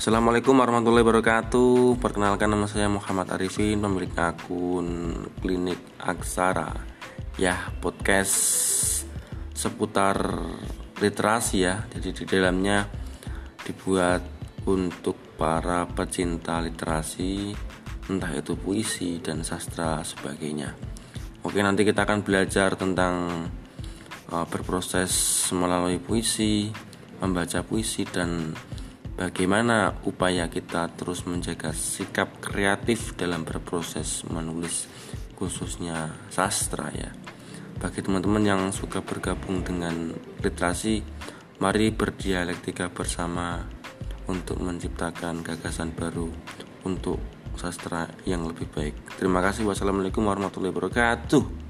Assalamualaikum warahmatullahi wabarakatuh. Perkenalkan nama saya Muhammad Arifin Pemilik akun klinik Aksara. Ya podcast seputar literasi ya. Jadi di dalamnya dibuat untuk para pecinta literasi Entah itu puisi dan sastra sebagainya. Oke nanti kita akan belajar tentang uh, berproses melalui puisi Membaca puisi dan bagaimana upaya kita terus menjaga sikap kreatif dalam berproses menulis khususnya sastra ya? Bagi teman-teman yang suka bergabung dengan literasi mari berdialektika bersama untuk menciptakan gagasan baru untuk sastra yang lebih baik. Terima kasih. Wassalamualaikum warahmatullahi wabarakatuh